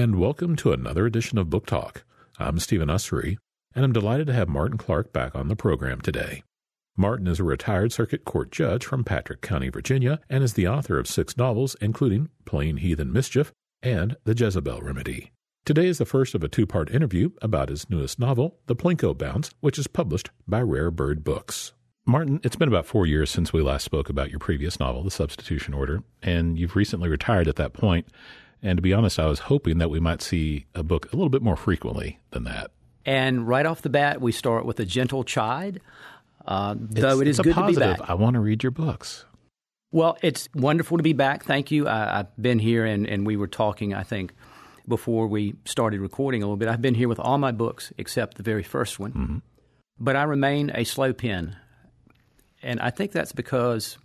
and welcome to another edition of Book Talk. I'm Stephen Ussery, and I'm delighted to have Martin Clark back on the program today. Martin is a retired circuit court judge from Patrick County, Virginia, and is the author of six novels, including Plain Heathen Mischief and The Jezebel Remedy. Today is the first of a two part interview about his newest novel, The Plinko Bounce, which is published by Rare Bird Books. Martin, it's been about four years since we last spoke about your previous novel, The Substitution Order, and you've recently retired at that point. And to be honest, I was hoping that we might see a book a little bit more frequently than that. And right off the bat, we start with a gentle chide, uh, though it is good positive. to be back. I want to read your books. Well, it's wonderful to be back. Thank you. I, have been here, and, and we were talking, I think, before we started recording a little bit. I've been here with all my books except the very first one. Mm-hmm. But I remain a slow pen. And I think that's because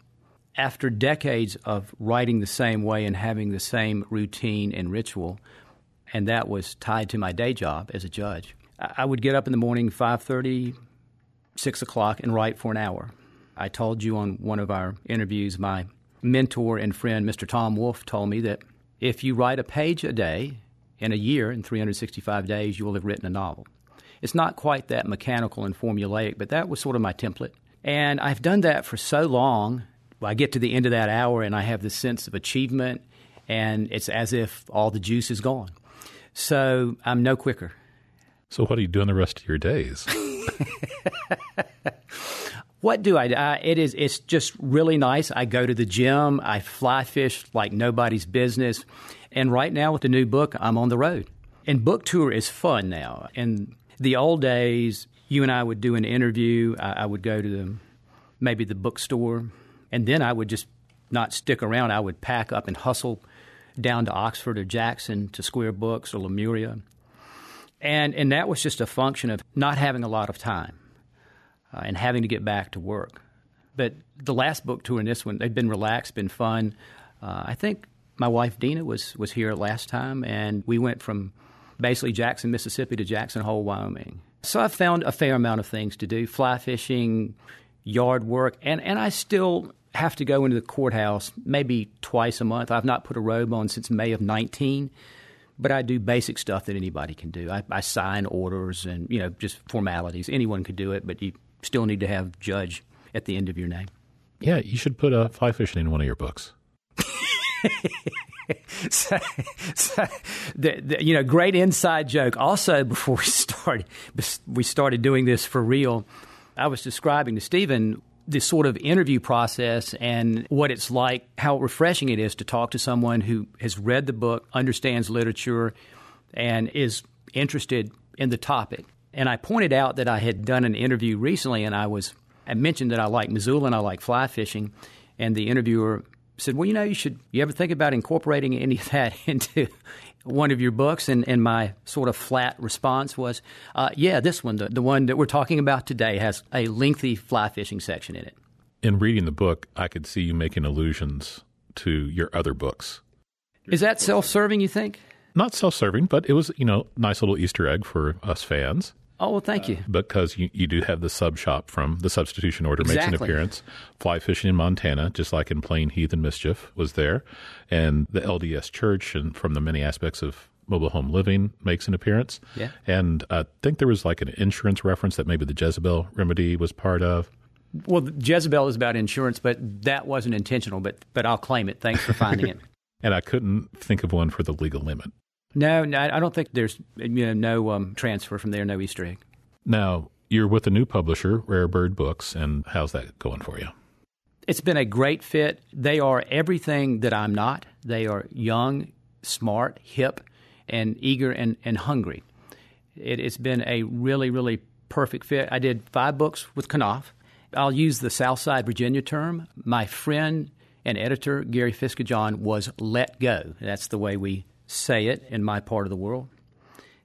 after decades of writing the same way and having the same routine and ritual, and that was tied to my day job as a judge, I would get up in the morning, 5.30, 6 o'clock, and write for an hour. I told you on one of our interviews, my mentor and friend, Mr. Tom Wolfe, told me that if you write a page a day in a year, in 365 days, you will have written a novel. It's not quite that mechanical and formulaic, but that was sort of my template. And I've done that for so long. I get to the end of that hour and I have this sense of achievement, and it's as if all the juice is gone. So I'm no quicker. So, what are you doing the rest of your days? What do I do? Uh, it is. It's just really nice. I go to the gym. I fly fish like nobody's business. And right now with the new book, I'm on the road. And book tour is fun now. In the old days, you and I would do an interview. I, I would go to the, maybe the bookstore, and then I would just not stick around. I would pack up and hustle down to Oxford or Jackson to Square Books or Lemuria. And, and that was just a function of not having a lot of time uh, and having to get back to work. But the last book tour and this one, they've been relaxed, been fun. Uh, I think my wife Dina was was here last time, and we went from basically Jackson, Mississippi, to Jackson Hole, Wyoming. So I found a fair amount of things to do: fly fishing, yard work, and and I still have to go into the courthouse maybe twice a month. I've not put a robe on since May of 19 but I do basic stuff that anybody can do. I, I, sign orders and you know just formalities. Anyone could do it, but you still need to have judge at the end of your name. Yeah, you should put a fly fishing in one of your books. so, so the, the, you know, great inside joke. Also, before we started, we started doing this for real. I was describing to Stephen this sort of interview process and what it's like, how refreshing it is to talk to someone who has read the book, understands literature, and is interested in the topic. And I pointed out that I had done an interview recently, and I was I mentioned that I like Missoula and I like fly fishing, and the interviewer said, "Well, you know, you should. You ever think about incorporating any of that into one of your books?" And, and my sort of flat response was, uh, "Yeah, this one, the, the one that we're talking about today, has a lengthy fly fishing section in it." In reading the book, I could see you making allusions to your other books. Is that self-serving? You think? Not self-serving, but it was you know nice little Easter egg for us fans. Oh, well, thank you. Uh, because you, you do have the sub shop from the substitution order exactly. makes an appearance. Fly fishing in Montana, just like in Plain Heathen Mischief, was there. And the LDS Church, and from the many aspects of mobile home living, makes an appearance. Yeah. And I think there was like an insurance reference that maybe the Jezebel remedy was part of. Well, Jezebel is about insurance, but that wasn't intentional, but, but I'll claim it. Thanks for finding it. and I couldn't think of one for the legal limit. No, no, I don't think there's you know no um, transfer from there, no Easter egg. Now you're with a new publisher, Rare Bird Books, and how's that going for you? It's been a great fit. They are everything that I'm not. They are young, smart, hip, and eager and, and hungry. It, has been a really, really perfect fit. I did five books with Knopf. I'll use the Southside Virginia term. My friend and editor, Gary Fisketjon, was let go. That's the way we say it in my part of the world.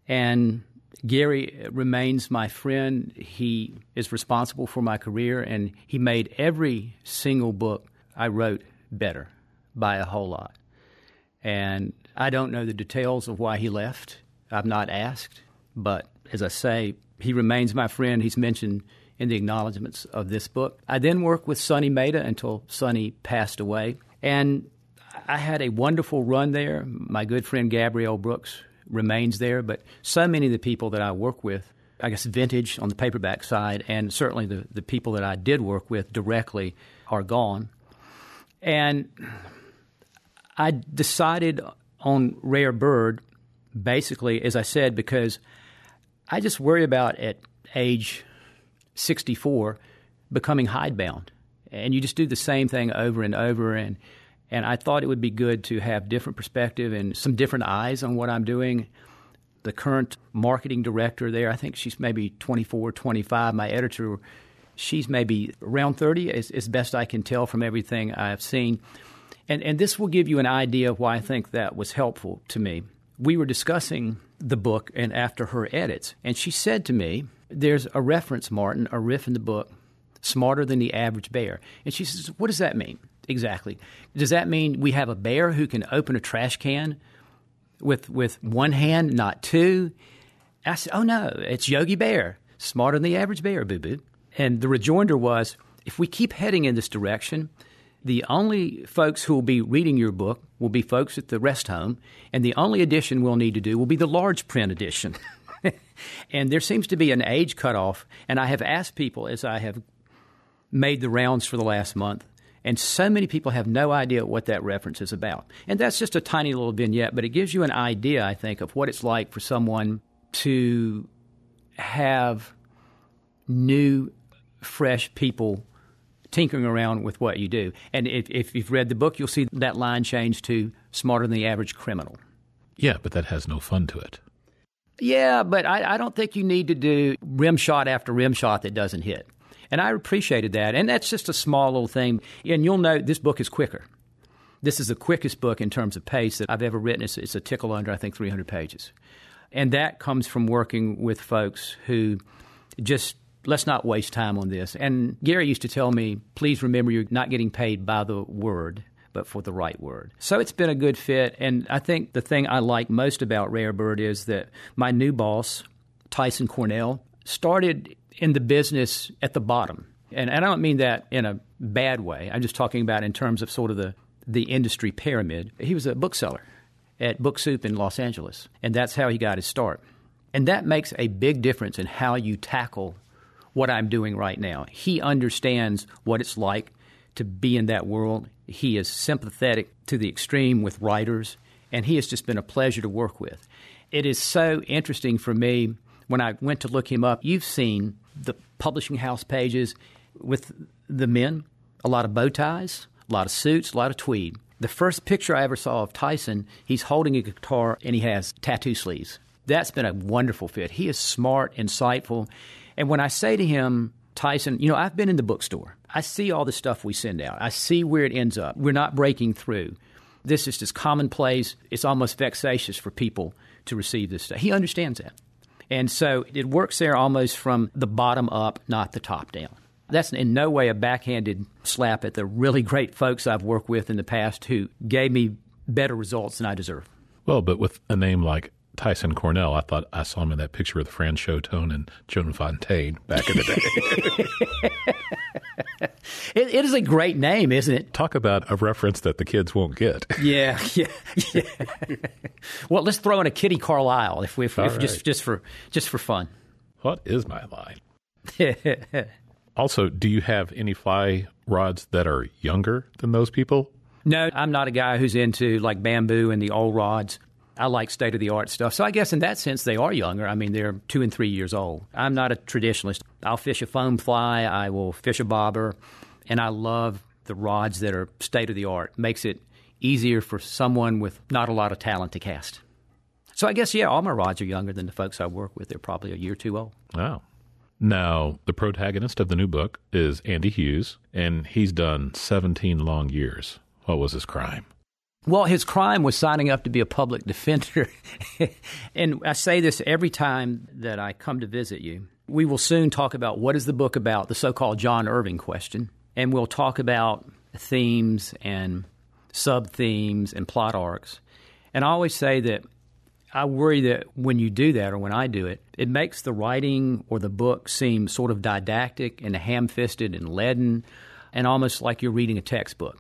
And Gary remains my friend. He is responsible for my career, and he made every single book I wrote better by a whole lot. And I don't know the details of why he left. I've not asked, but as I say, he remains my friend. He's mentioned in the acknowledgments of this book. I then worked with Sonny Mehta until Sonny passed away. And I had a wonderful run there. My good friend Gabrielle Brooks remains there. But so many of the people that I work with, I guess vintage on the paperback side, and certainly the, the people that I did work with directly are gone. And I decided on Rare Bird basically, as I said, because I just worry about at age 64 becoming hidebound. And you just do the same thing over and over. And, and I thought it would be good to have different perspective and some different eyes on what I'm doing. The current marketing director there, I think she's maybe 24, 25. My editor, she's maybe around 30, as, as best I can tell from everything I've seen. And, and this will give you an idea of why I think that was helpful to me. We were discussing the book and after her edits, and she said to me, There's a reference, Martin, a riff in the book, smarter than the average bear. And she says, What does that mean? Exactly. Does that mean we have a bear who can open a trash can with, with one hand, not two? I said, Oh, no, it's Yogi Bear, smarter than the average bear, boo boo. And the rejoinder was, If we keep heading in this direction, the only folks who will be reading your book will be folks at the rest home, and the only edition we'll need to do will be the large print edition. and there seems to be an age cutoff, and I have asked people as I have made the rounds for the last month, and so many people have no idea what that reference is about. And that's just a tiny little vignette, but it gives you an idea, I think, of what it's like for someone to have new, fresh people tinkering around with what you do. And if, if you've read the book, you'll see that line change to smarter than the average criminal. Yeah, but that has no fun to it. Yeah, but I, I don't think you need to do rim shot after rim shot that doesn't hit. And I appreciated that. And that's just a small little thing. And you'll note this book is quicker. This is the quickest book in terms of pace that I've ever written. It's, it's a tickle under, I think, 300 pages. And that comes from working with folks who just let's not waste time on this. And Gary used to tell me, please remember you're not getting paid by the word, but for the right word. So it's been a good fit. And I think the thing I like most about Rare Bird is that my new boss, Tyson Cornell, started in the business at the bottom. And, and I don't mean that in a bad way. I'm just talking about in terms of sort of the, the industry pyramid. He was a bookseller at Book Soup in Los Angeles, and that's how he got his start. And that makes a big difference in how you tackle what I'm doing right now. He understands what it's like to be in that world. He is sympathetic to the extreme with writers, and he has just been a pleasure to work with. It is so interesting for me when I went to look him up. You've seen the publishing house pages with the men, a lot of bow ties, a lot of suits, a lot of tweed. The first picture I ever saw of Tyson, he's holding a guitar and he has tattoo sleeves. That's been a wonderful fit. He is smart, insightful, and when I say to him, Tyson, you know, I've been in the bookstore. I see all the stuff we send out. I see where it ends up. We're not breaking through. This is just commonplace. It's almost vexatious for people to receive this stuff. He understands that. And so it works there almost from the bottom up, not the top down. That's in no way a backhanded slap at the really great folks I've worked with in the past who gave me better results than I deserve. Well, but with a name like Tyson Cornell. I thought I saw him in that picture with Franchot Tone and Joan Fontaine back in the day. it, it is a great name, isn't it? Talk about a reference that the kids won't get. Yeah, yeah, yeah. well, let's throw in a Kitty Carlisle if we if, if right. just just for just for fun. What is my line? also, do you have any fly rods that are younger than those people? No, I'm not a guy who's into like bamboo and the old rods. I like state of the art stuff. So I guess in that sense, they are younger. I mean, they're two and three years old. I'm not a traditionalist. I'll fish a foam fly, I will fish a bobber, and I love the rods that are state of the art. Makes it easier for someone with not a lot of talent to cast. So I guess, yeah, all my rods are younger than the folks I work with. They're probably a year two old. Wow. Now, the protagonist of the new book is Andy Hughes, and he's done 17 long years. What was his crime? Well, his crime was signing up to be a public defender. and I say this every time that I come to visit you. We will soon talk about what is the book about, the so called John Irving question. And we'll talk about themes and sub themes and plot arcs. And I always say that I worry that when you do that or when I do it, it makes the writing or the book seem sort of didactic and ham fisted and leaden and almost like you're reading a textbook.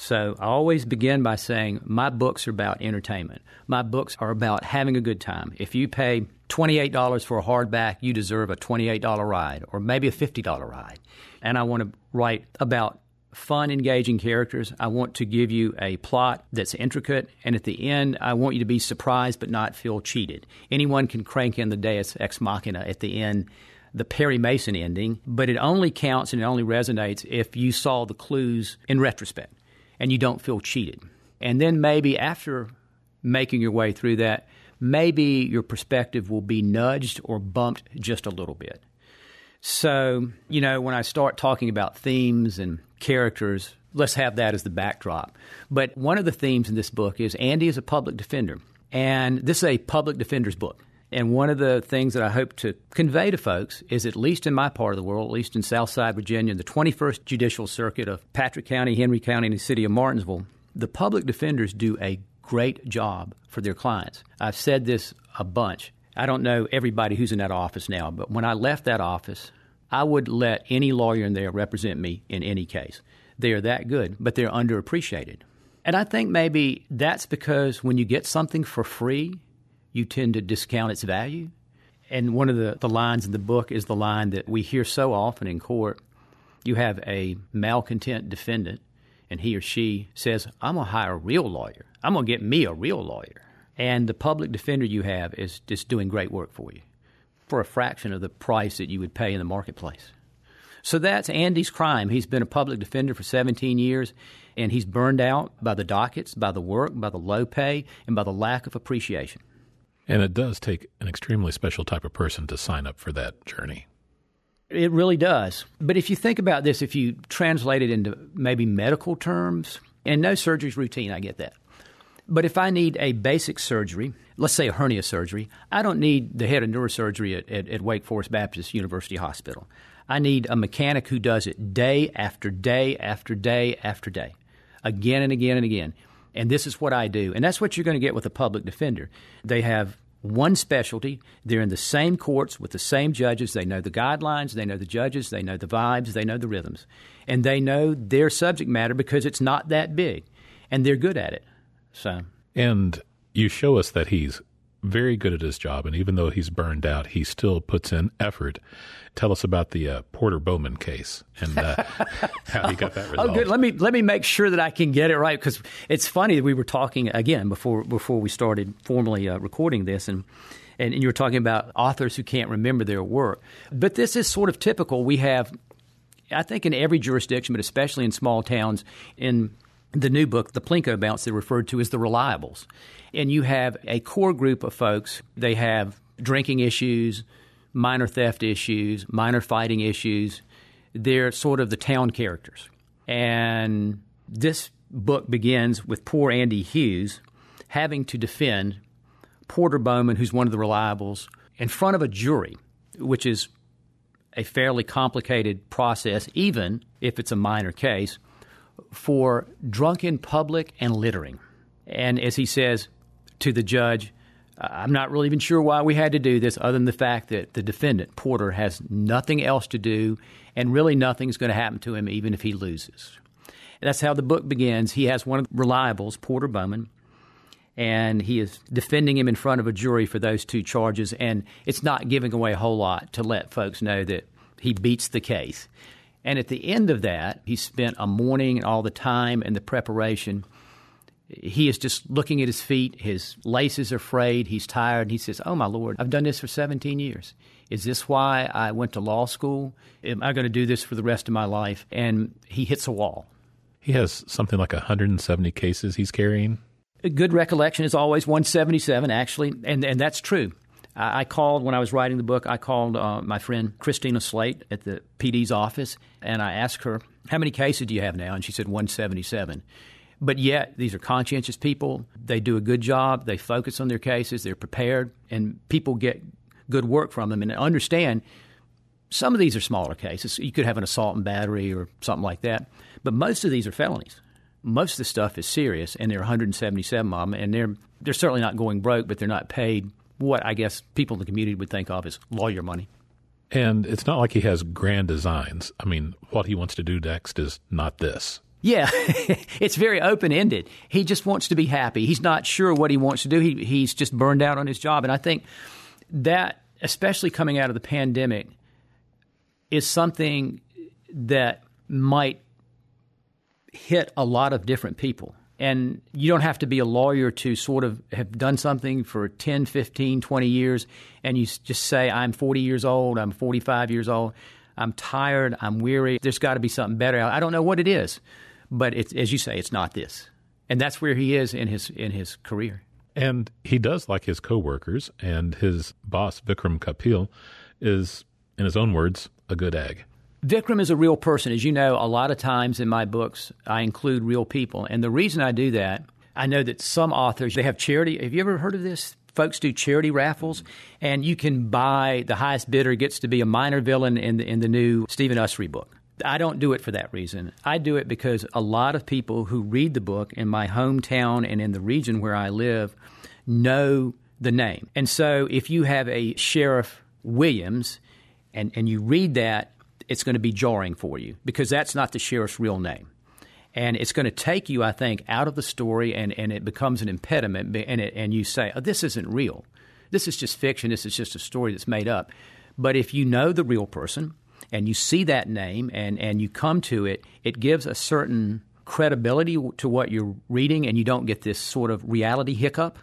So I always begin by saying my books are about entertainment. My books are about having a good time. If you pay $28 for a hardback, you deserve a $28 ride or maybe a $50 ride. And I want to write about fun, engaging characters. I want to give you a plot that's intricate, and at the end, I want you to be surprised but not feel cheated. Anyone can crank in the Deus Ex Machina at the end, the Perry Mason ending, but it only counts and it only resonates if you saw the clues in retrospect and you don't feel cheated. And then maybe after making your way through that, maybe your perspective will be nudged or bumped just a little bit. So, you know, when I start talking about themes and characters, let's have that as the backdrop. But one of the themes in this book is Andy is a public defender. And this is a public defender's book. And one of the things that I hope to convey to folks is, at least in my part of the world, at least in Southside Virginia, in the 21st Judicial Circuit of Patrick County, Henry County, and the city of Martinsville, the public defenders do a great job for their clients. I've said this a bunch. I don't know everybody who's in that office now, but when I left that office, I would let any lawyer in there represent me in any case. They are that good, but they're underappreciated. And I think maybe that's because when you get something for free, you tend to discount its value. And one of the, the lines in the book is the line that we hear so often in court. You have a malcontent defendant, and he or she says, I'm going to hire a real lawyer. I'm going to get me a real lawyer. And the public defender you have is just doing great work for you for a fraction of the price that you would pay in the marketplace. So that's Andy's crime. He's been a public defender for 17 years, and he's burned out by the dockets, by the work, by the low pay, and by the lack of appreciation. And it does take an extremely special type of person to sign up for that journey. It really does. But if you think about this, if you translate it into maybe medical terms, and no surgery is routine, I get that. But if I need a basic surgery, let's say a hernia surgery, I don't need the head of neurosurgery at, at, at, Wake Forest Baptist University Hospital. I need a mechanic who does it day after day after day after day, again and again and again. And this is what I do. And that's what you're going to get with a public defender. They have one specialty. They're in the same courts with the same judges. They know the guidelines, they know the judges, they know the vibes, they know the rhythms. And they know their subject matter because it's not that big. And they're good at it. So, and you show us that he's very good at his job, and even though he's burned out, he still puts in effort. Tell us about the uh, Porter Bowman case and uh, how he got that resolved. Oh, good. Let me let me make sure that I can get it right because it's funny that we were talking again before before we started formally uh, recording this, and, and and you were talking about authors who can't remember their work. But this is sort of typical. We have, I think, in every jurisdiction, but especially in small towns, in the new book, the Plinko bounce, they're referred to as the reliables. And you have a core group of folks. They have drinking issues, minor theft issues, minor fighting issues. They're sort of the town characters. And this book begins with poor Andy Hughes having to defend Porter Bowman, who's one of the reliables, in front of a jury, which is a fairly complicated process, even if it's a minor case for drunken public and littering. And as he says to the judge, I'm not really even sure why we had to do this, other than the fact that the defendant, Porter, has nothing else to do, and really nothing's going to happen to him even if he loses. And that's how the book begins. He has one of the reliables, Porter Bowman, and he is defending him in front of a jury for those two charges. And it's not giving away a whole lot to let folks know that he beats the case. And at the end of that, he spent a morning and all the time and the preparation. He is just looking at his feet. His laces are frayed. He's tired. And he says, Oh, my Lord, I've done this for 17 years. Is this why I went to law school? Am I going to do this for the rest of my life? And he hits a wall. He has something like 170 cases he's carrying. A good recollection is always 177, actually, and, and that's true. I called when I was writing the book. I called uh, my friend Christina Slate at the PD's office, and I asked her, "How many cases do you have now?" And she said 177. But yet, these are conscientious people. They do a good job. They focus on their cases. They're prepared, and people get good work from them. And understand, some of these are smaller cases. You could have an assault and battery or something like that, but most of these are felonies. Most of the stuff is serious, and there are 177 of them, and they're they're certainly not going broke, but they're not paid what I guess people in the community would think of as lawyer money. And it's not like he has grand designs. I mean, what he wants to do next is not this. Yeah, it's very open ended. He just wants to be happy. He's not sure what he wants to do. He, he's just burned out on his job. And I think that, especially coming out of the pandemic, is something that might hit a lot of different people. And you don't have to be a lawyer to sort of have done something for 10, 15, 20 years, and you just say, I'm 40 years old, I'm 45 years old, I'm tired, I'm weary, there's got to be something better. I don't know what it is, but as you say, it's not this. And that's where he is in his, in his career. And he does like his coworkers, and his boss, Vikram Kapil, is, in his own words, a good egg. Vikram is a real person. As you know, a lot of times in my books, I include real people. And the reason I do that, I know that some authors, they have charity. Have you ever heard of this? Folks do charity raffles, and you can buy the highest bidder gets to be a minor villain in the, in the new Stephen Ussery book. I don't do it for that reason. I do it because a lot of people who read the book in my hometown and in the region where I live know the name. And so if you have a Sheriff Williams and, and you read that, it's going to be jarring for you because that's not the sheriff's real name. And it's going to take you, I think, out of the story and, and it becomes an impediment. And, it, and you say, oh, this isn't real. This is just fiction. This is just a story that's made up. But if you know the real person and you see that name and, and you come to it, it gives a certain credibility to what you're reading and you don't get this sort of reality hiccup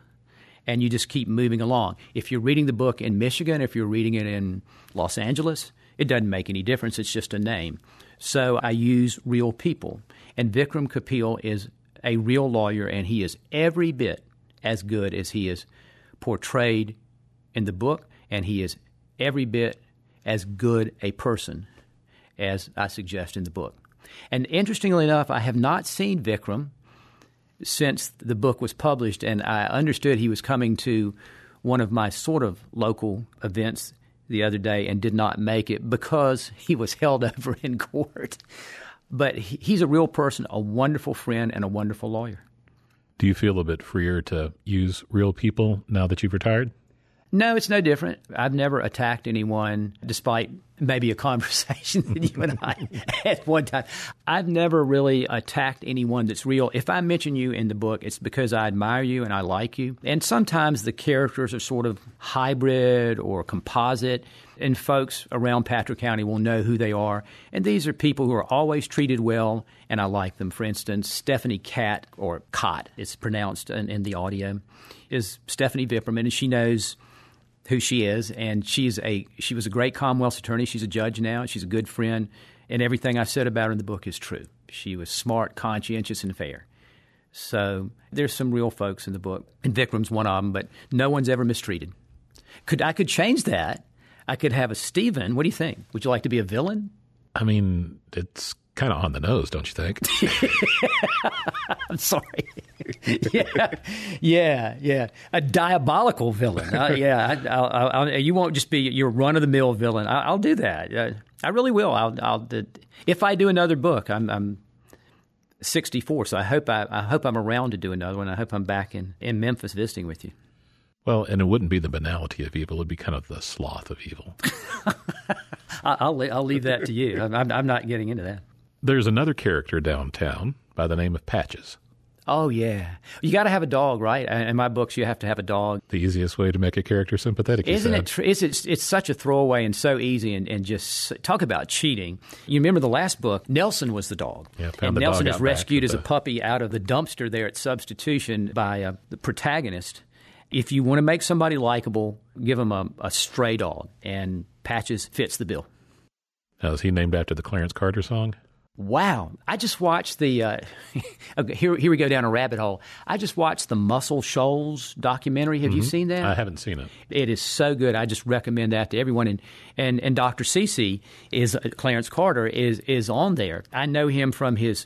and you just keep moving along. If you're reading the book in Michigan, if you're reading it in Los Angeles, it doesn't make any difference. It's just a name. So I use real people. And Vikram Kapil is a real lawyer, and he is every bit as good as he is portrayed in the book, and he is every bit as good a person as I suggest in the book. And interestingly enough, I have not seen Vikram since the book was published, and I understood he was coming to one of my sort of local events the other day and did not make it because he was held over in court. But he's a real person, a wonderful friend, and a wonderful lawyer. Do you feel a bit freer to use real people now that you've retired? No, it's no different. I've never attacked anyone, despite maybe a conversation that you and I had one time. I've never really attacked anyone that's real. If I mention you in the book, it's because I admire you and I like you. And sometimes the characters are sort of hybrid or composite, and folks around Patrick County will know who they are. And these are people who are always treated well, and I like them. For instance, Stephanie Cat, or Cott, it's pronounced in, in the audio, is Stephanie Vipperman, and she knows who she is, and she's a she was a great Commonwealth attorney. She's a judge now. She's a good friend, and everything I said about her in the book is true. She was smart, conscientious, and fair. So there's some real folks in the book, and Vikram's one of them. But no one's ever mistreated. Could I could change that? I could have a Stephen. What do you think? Would you like to be a villain? I mean, it's kind of on the nose, don't you think? I'm sorry. yeah, yeah, yeah. A diabolical villain. Uh, yeah, I, I'll, I'll, you won't just be your run of the mill villain. I, will do that. Uh, I really will. I'll, I'll, if I do another book, I'm, I'm 64, so I hope I, I hope I'm around to do another one. I hope I'm back in, in Memphis visiting with you. Well, and it wouldn't be the banality of evil; it'd be kind of the sloth of evil. I'll I'll leave that to you. I'm, I'm not getting into that. There's another character downtown by the name of Patches. Oh yeah, you got to have a dog, right? In my books, you have to have a dog. The easiest way to make a character sympathetic, isn't it? Tr- it's, it's, it's such a throwaway and so easy, and, and just talk about cheating. You remember the last book? Nelson was the dog, yeah, and Nelson is rescued as the... a puppy out of the dumpster there at Substitution by uh, the protagonist. If you want to make somebody likable, give them a, a stray dog, and Patches fits the bill. Now, is he named after the Clarence Carter song? Wow. I just watched the, uh, here, here we go down a rabbit hole. I just watched the Muscle Shoals documentary. Have mm-hmm. you seen that? I haven't seen it. It is so good. I just recommend that to everyone. And, and, and Dr. Cece is, uh, Clarence Carter is, is on there. I know him from his,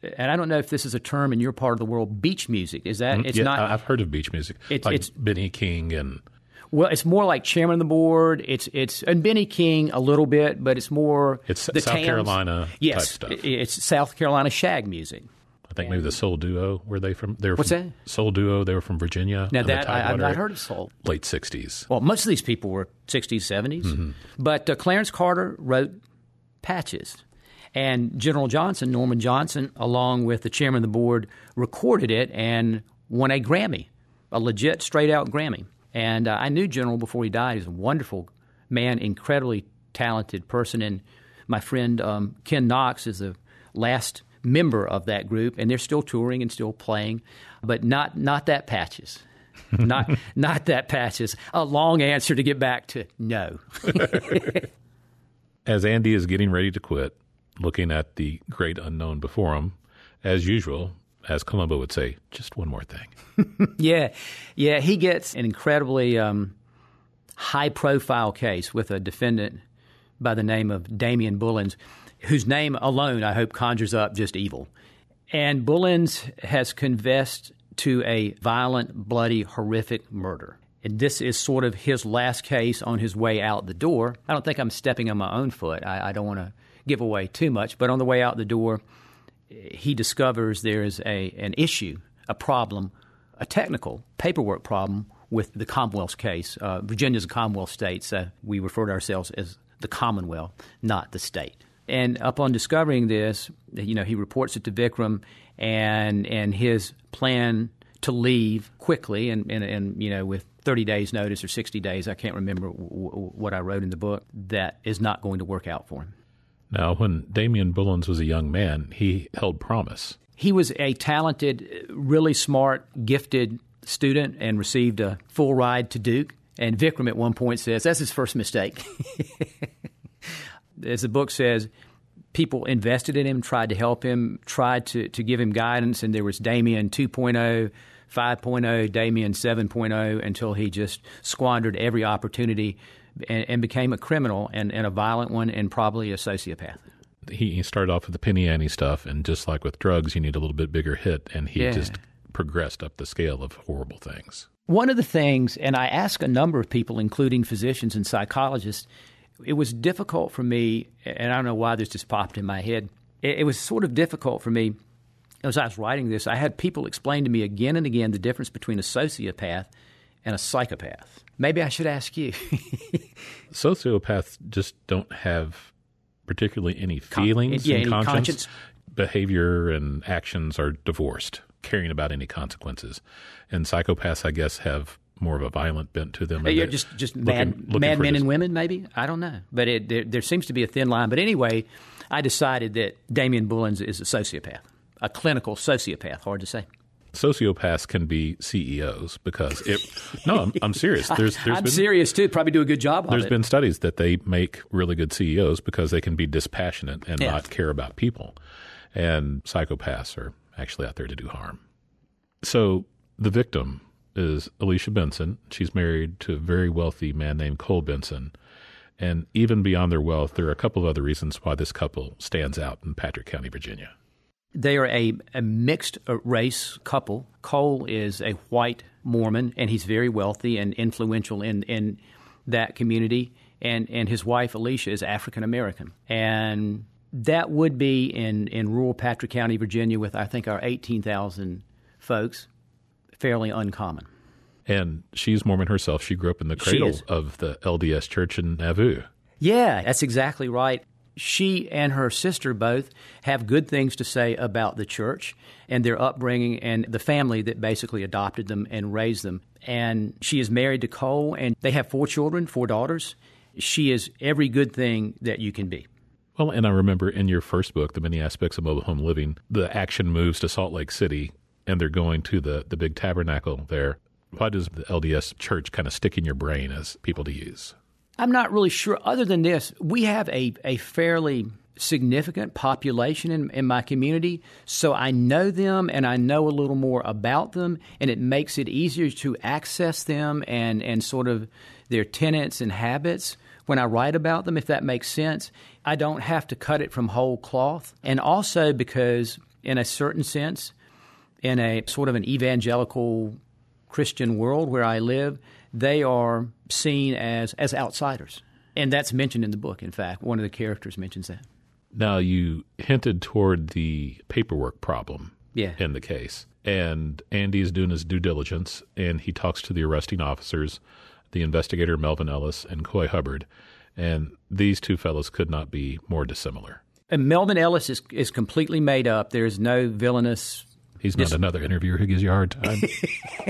and I don't know if this is a term in your part of the world, beach music. Is that, mm-hmm. it's yeah, not. I've heard of beach music. It's, like it's Benny King and. Well, it's more like chairman of the board. It's it's and Benny King a little bit, but it's more it's the South Tams. Carolina yes, type stuff. It's South Carolina shag music. I think maybe the Soul Duo were they from? They were What's from, that? Soul Duo. They were from Virginia. Now that I, have not heard of Soul. Late '60s. Well, most of these people were '60s, '70s, mm-hmm. but uh, Clarence Carter wrote Patches, And General Johnson, Norman Johnson, along with the chairman of the board, recorded it and won a Grammy, a legit, straight out Grammy. And uh, I knew General before he died. He's a wonderful man, incredibly talented person. And my friend um, Ken Knox is the last member of that group, and they're still touring and still playing, but not not that patches. not not that patches. A long answer to get back to no. As Andy is getting ready to quit, looking at the great unknown before him, as usual, as Columbo would say, just one more thing. yeah, yeah, he gets an incredibly um, high profile case with a defendant by the name of Damian Bullins, whose name alone I hope conjures up just evil. And Bullins has confessed to a violent, bloody, horrific murder. And this is sort of his last case on his way out the door. I don't think I'm stepping on my own foot. I, I don't want to give away too much, but on the way out the door, he discovers there is a, an issue, a problem, a technical paperwork problem with the Commonwealth's case. Uh, Virginia's a Commonwealth state, so we refer to ourselves as the Commonwealth, not the state. And upon discovering this, you know, he reports it to Vikram, and and his plan to leave quickly, and, and, and you know, with 30 days notice or 60 days, I can't remember w- w- what I wrote in the book, that is not going to work out for him. Now, when Damian Bullins was a young man, he held promise. He was a talented, really smart, gifted student and received a full ride to Duke. And Vikram at one point says that's his first mistake. As the book says, people invested in him, tried to help him, tried to, to give him guidance, and there was Damian 2.0, 5.0, Damian 7.0 until he just squandered every opportunity and, and became a criminal and, and, a violent one and probably a sociopath. He, he started off with the penny ante stuff, and just like with drugs, you need a little bit bigger hit, and he yeah. just progressed up the scale of horrible things. One of the things, and I asked a number of people, including physicians and psychologists, it was difficult for me, and I don't know why this just popped in my head. It, it was sort of difficult for me as I was writing this. I had people explain to me again and again the difference between a sociopath and a psychopath. Maybe I should ask you. Sociopaths just don't have particularly any feelings Con- yeah, and conscience. conscience. Behavior and actions are divorced caring about any consequences. And psychopaths, I guess, have more of a violent bent to them. Uh, yeah, just just looking, mad, looking mad men this. and women, maybe. I don't know, but it, there, there, seems to be a thin line. But anyway, I decided that Damian Bullins is a sociopath, a clinical sociopath. Hard to say. Sociopaths can be CEOs because it. no, I'm, I'm serious. There's, there's I'm been, serious too. Probably do a good job. There's been studies that they make really good CEOs because they can be dispassionate and yeah. not care about people, and psychopaths are actually out there to do harm. So the victim is Alicia Benson. She's married to a very wealthy man named Cole Benson. And even beyond their wealth, there are a couple of other reasons why this couple stands out in Patrick County, Virginia. They are a, a mixed uh, race couple. Cole is a white Mormon, and he's very wealthy and influential in, in that community. And, and his wife, Alicia, is African American. And that would be in, in rural Patrick County, Virginia, with I think our 18,000 folks, fairly uncommon. And she's Mormon herself. She grew up in the cradle of the LDS church in Nauvoo. Yeah, that's exactly right. She and her sister both have good things to say about the church and their upbringing and the family that basically adopted them and raised them. And she is married to Cole, and they have four children, four daughters. She is every good thing that you can be. Well, and I remember in your first book, The Many Aspects of Mobile Home Living, the action moves to Salt Lake City and they're going to the, the big tabernacle there. Why does the LDS church kind of stick in your brain as people to use? I'm not really sure. Other than this, we have a, a fairly significant population in, in my community, so I know them and I know a little more about them, and it makes it easier to access them and, and sort of their tenets and habits when I write about them, if that makes sense. I don't have to cut it from whole cloth. And also because, in a certain sense, in a sort of an evangelical Christian world where I live, they are seen as, as outsiders. And that's mentioned in the book, in fact. One of the characters mentions that. Now, you hinted toward the paperwork problem yeah. in the case. And Andy is doing his due diligence, and he talks to the arresting officers the investigator Melvin Ellis and Coy Hubbard, and these two fellows could not be more dissimilar. And Melvin Ellis is, is completely made up. There's no villainous. He's not another interviewer who gives you a hard time.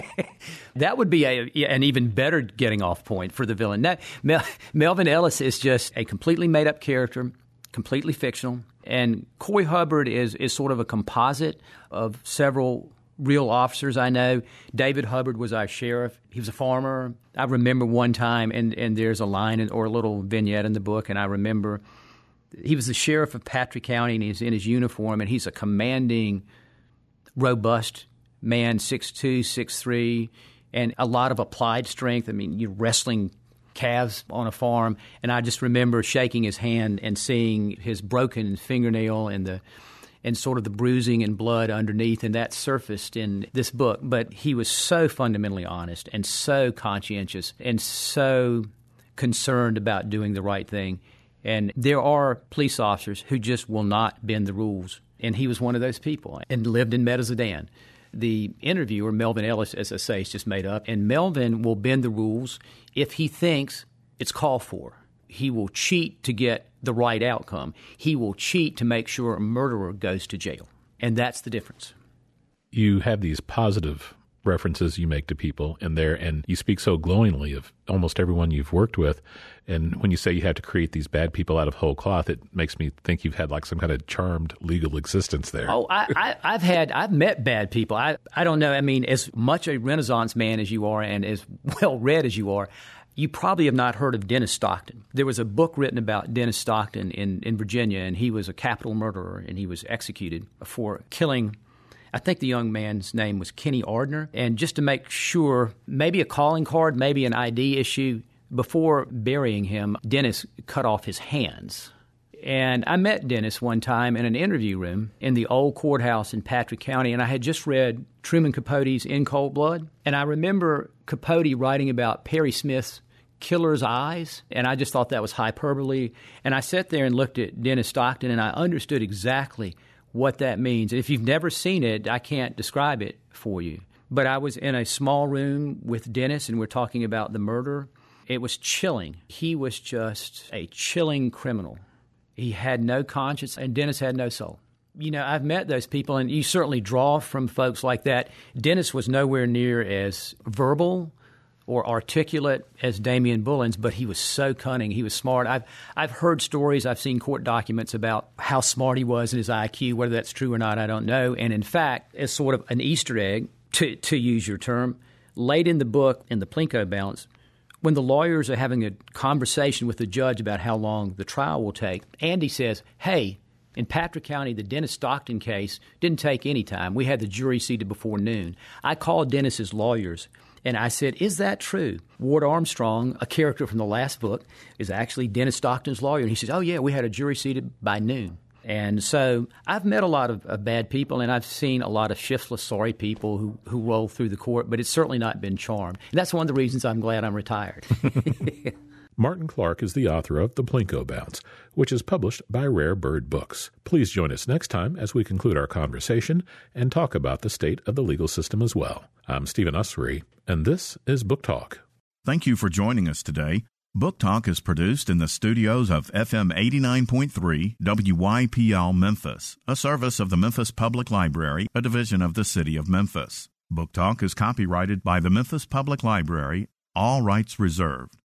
that would be a, an even better getting off point for the villain. No, Mel, Melvin Ellis is just a completely made up character, completely fictional. And Coy Hubbard is, is sort of a composite of several real officers I know. David Hubbard was our sheriff. He was a farmer. I remember one time, and, and there's a line in, or a little vignette in the book, and I remember he was the sheriff of Patrick County, and he's in his uniform, and he's a commanding, robust man, 6'2", 6'3", and a lot of applied strength. I mean, you're wrestling calves on a farm, and I just remember shaking his hand and seeing his broken fingernail and the and sort of the bruising and blood underneath, and that surfaced in this book. But he was so fundamentally honest and so conscientious and so concerned about doing the right thing. And there are police officers who just will not bend the rules. And he was one of those people and lived in Meadows of Dan. The interviewer, Melvin Ellis, as I say, is just made up. And Melvin will bend the rules if he thinks it's called for. He will cheat to get the right outcome. He will cheat to make sure a murderer goes to jail. And that's the difference. You have these positive references you make to people in there, and you speak so glowingly of almost everyone you've worked with. And when you say you have to create these bad people out of whole cloth, it makes me think you've had like some kind of charmed legal existence there. Oh, I, have had, I've met bad people. I, I don't know. I mean, as much a Renaissance man as you are, and as well read as you are, you probably have not heard of Dennis Stockton. There was a book written about Dennis Stockton in, in Virginia, and he was a capital murderer, and he was executed for killing. I think the young man's name was Kenny Arnder. And just to make sure, maybe a calling card, maybe an ID issue, before burying him, Dennis cut off his hands. And I met Dennis one time in an interview room in the old courthouse in Patrick County, and I had just read Truman Capote's In Cold Blood. And I remember Capote writing about Perry Smith's killer's eyes, and I just thought that was hyperbole. And I sat there and looked at Dennis Stockton, and I understood exactly what that means. And if you've never seen it, I can't describe it for you. But I was in a small room with Dennis, and we're talking about the murder. It was chilling. He was just a chilling criminal. He had no conscience, and Dennis had no soul. You know, I've met those people, and you certainly draw from folks like that. Dennis was nowhere near as verbal or articulate as Damian Bullins, but he was so cunning. He was smart. I've I've heard stories. I've seen court documents about how smart he was in his IQ. Whether that's true or not, I don't know. And in fact, as sort of an Easter egg, to to use your term, late in the book in the Plinko Bounce, when the lawyers are having a conversation with the judge about how long the trial will take, Andy says, "Hey." In Patrick County, the Dennis Stockton case didn't take any time. We had the jury seated before noon. I called Dennis's lawyers and I said, Is that true? Ward Armstrong, a character from the last book, is actually Dennis Stockton's lawyer. And he says, Oh, yeah, we had a jury seated by noon. And so I've met a lot of, of, bad people, and I've seen a lot of shiftless, sorry people who, who roll through the court, but it's certainly not been charmed. And that's one of the reasons I'm glad I'm retired. Martin Clark is the author of The Plinko Bounce, which is published by Rare Bird Books. Please join us next time as we conclude our conversation and talk about the state of the legal system as well. I'm Stephen Ussery, and this is Book Talk. Thank you for joining us today. Book Talk is produced in the studios of FM 89.3 WYPL Memphis, a service of the Memphis Public Library, a division of the City of Memphis. Book Talk is copyrighted by the Memphis Public Library, all rights reserved.